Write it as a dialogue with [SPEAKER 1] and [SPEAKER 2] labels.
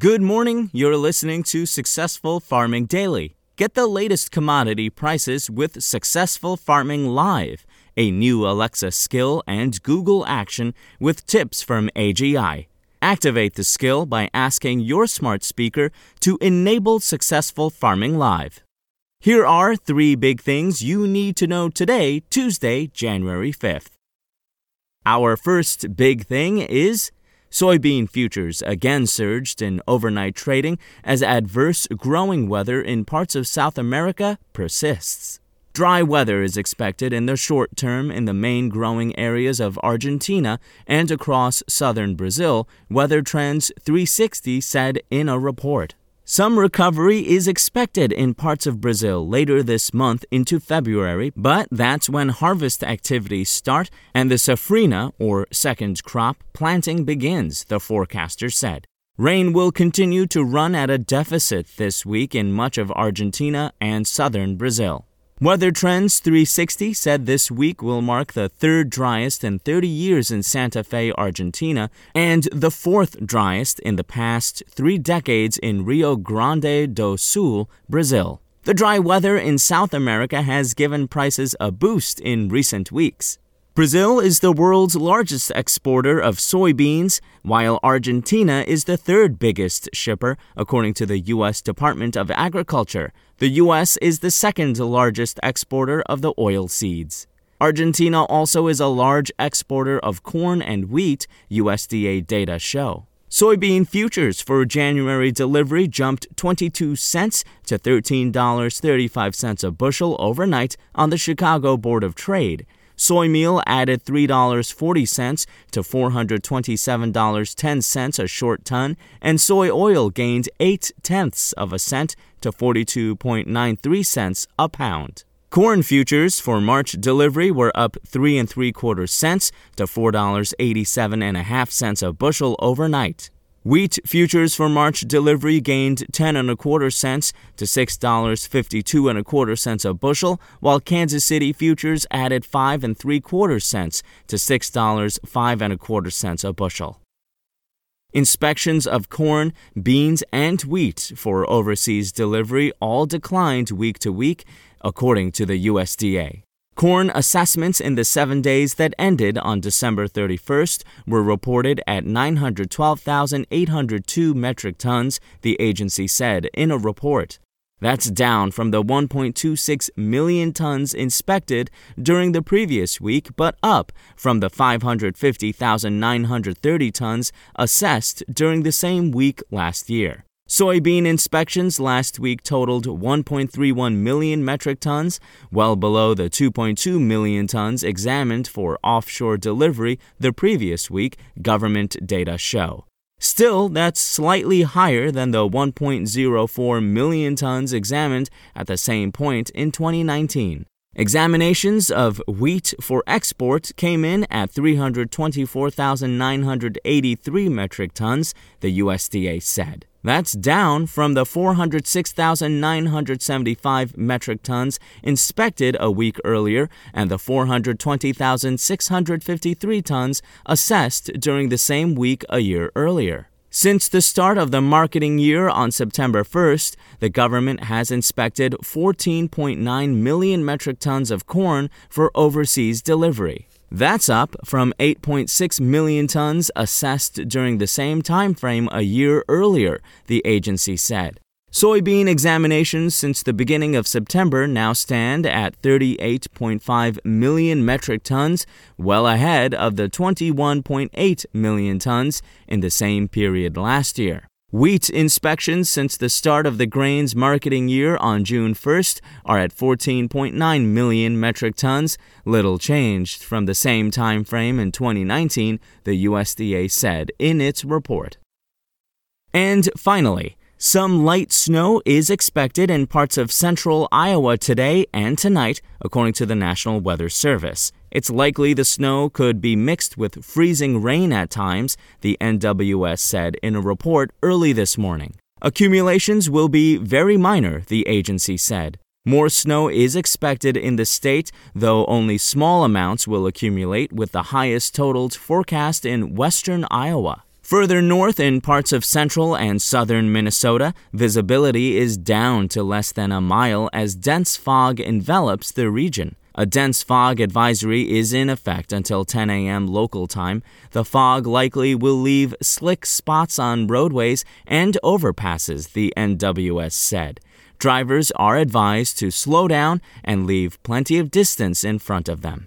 [SPEAKER 1] Good morning. You're listening to Successful Farming Daily. Get the latest commodity prices with Successful Farming Live, a new Alexa skill and Google action with tips from AGI. Activate the skill by asking your smart speaker to enable Successful Farming Live. Here are three big things you need to know today, Tuesday, January 5th. Our first big thing is soybean futures again surged in overnight trading as adverse growing weather in parts of South America persists. Dry weather is expected in the short term in the main growing areas of Argentina and across southern Brazil, Weather Trends 360 said in a report. Some recovery is expected in parts of Brazil later this month into February, but that's when harvest activities start and the safrinha, or second crop, planting begins, the forecaster said. Rain will continue to run at a deficit this week in much of Argentina and southern Brazil. Weather Trends 360 said this week will mark the third driest in 30 years in Santa Fe, Argentina, and the fourth driest in the past three decades in Rio Grande do Sul, Brazil. The dry weather in South America has given prices a boost in recent weeks. Brazil is the world's largest exporter of soybeans, while Argentina is the third biggest shipper, according to the U.S. Department of Agriculture. The U.S. is the second largest exporter of the oil seeds. Argentina also is a large exporter of corn and wheat, USDA data show. Soybean futures for January delivery jumped 22 cents to $13.35 a bushel overnight on the Chicago Board of Trade. Soy meal added $3.40 to $427.10 a short ton, and soy oil gained 8 tenths of a cent to 42.93 cents a pound. Corn futures for March delivery were up three and three quarter cents to four dollars eighty seven and a half cents a bushel overnight. Wheat futures for March delivery gained 10 and a quarter cents to $6.52 and a quarter cents a bushel, while Kansas City futures added 5 and 3 quarter cents to $6.05 and a quarter cents a bushel. Inspections of corn, beans, and wheat for overseas delivery all declined week to week, according to the USDA. Corn assessments in the seven days that ended on December 31st were reported at 912,802 metric tons, the agency said in a report. That's down from the 1.26 million tons inspected during the previous week, but up from the 550,930 tons assessed during the same week last year. Soybean inspections last week totaled 1.31 million metric tons, well below the 2.2 million tons examined for offshore delivery the previous week, government data show. Still, that's slightly higher than the 1.04 million tons examined at the same point in 2019. Examinations of wheat for export came in at 324,983 metric tons, the USDA said. That's down from the 406,975 metric tons inspected a week earlier and the 420,653 tons assessed during the same week a year earlier. Since the start of the marketing year on September 1st, the government has inspected 14.9 million metric tons of corn for overseas delivery. That's up from 8.6 million tons assessed during the same time frame a year earlier, the agency said. Soybean examinations since the beginning of September now stand at 38.5 million metric tons, well ahead of the 21.8 million tons in the same period last year. Wheat inspections since the start of the grains marketing year on June 1st are at 14.9 million metric tons, little changed from the same time frame in 2019, the USDA said in its report. And finally, some light snow is expected in parts of central Iowa today and tonight, according to the National Weather Service. It's likely the snow could be mixed with freezing rain at times, the NWS said in a report early this morning. Accumulations will be very minor, the agency said. More snow is expected in the state, though only small amounts will accumulate, with the highest totals forecast in western Iowa. Further north in parts of central and southern Minnesota, visibility is down to less than a mile as dense fog envelops the region. A dense fog advisory is in effect until 10 a.m. local time. The fog likely will leave slick spots on roadways and overpasses, the NWS said. Drivers are advised to slow down and leave plenty of distance in front of them.